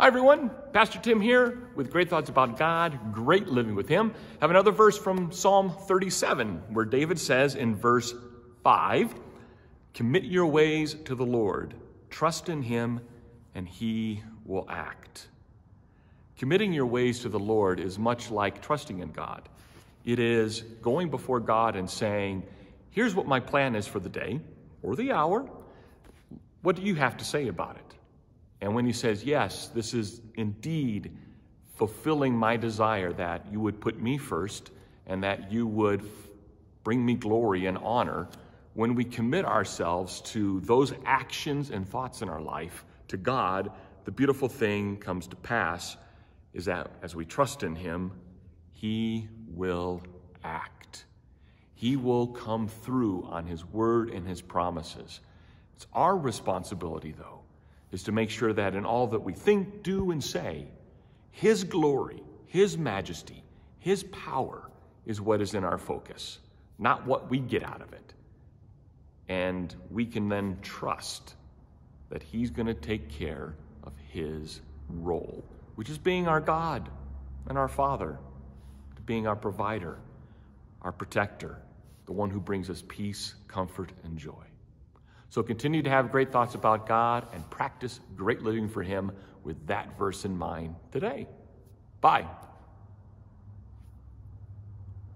Hi, everyone. Pastor Tim here with great thoughts about God, great living with Him. Have another verse from Psalm 37 where David says in verse 5 Commit your ways to the Lord, trust in Him, and He will act. Committing your ways to the Lord is much like trusting in God. It is going before God and saying, Here's what my plan is for the day or the hour. What do you have to say about it? And when he says, Yes, this is indeed fulfilling my desire that you would put me first and that you would bring me glory and honor, when we commit ourselves to those actions and thoughts in our life to God, the beautiful thing comes to pass is that as we trust in Him, He will act. He will come through on His word and His promises. It's our responsibility, though, is to make sure that in all that we think, do, and say, His glory, His majesty, His power is what is in our focus, not what we get out of it. And we can then trust that He's going to take care of His role, which is being our God and our Father, being our provider, our protector, the one who brings us peace, comfort, and joy. So continue to have great thoughts about God and practice great living for Him with that verse in mind today. Bye.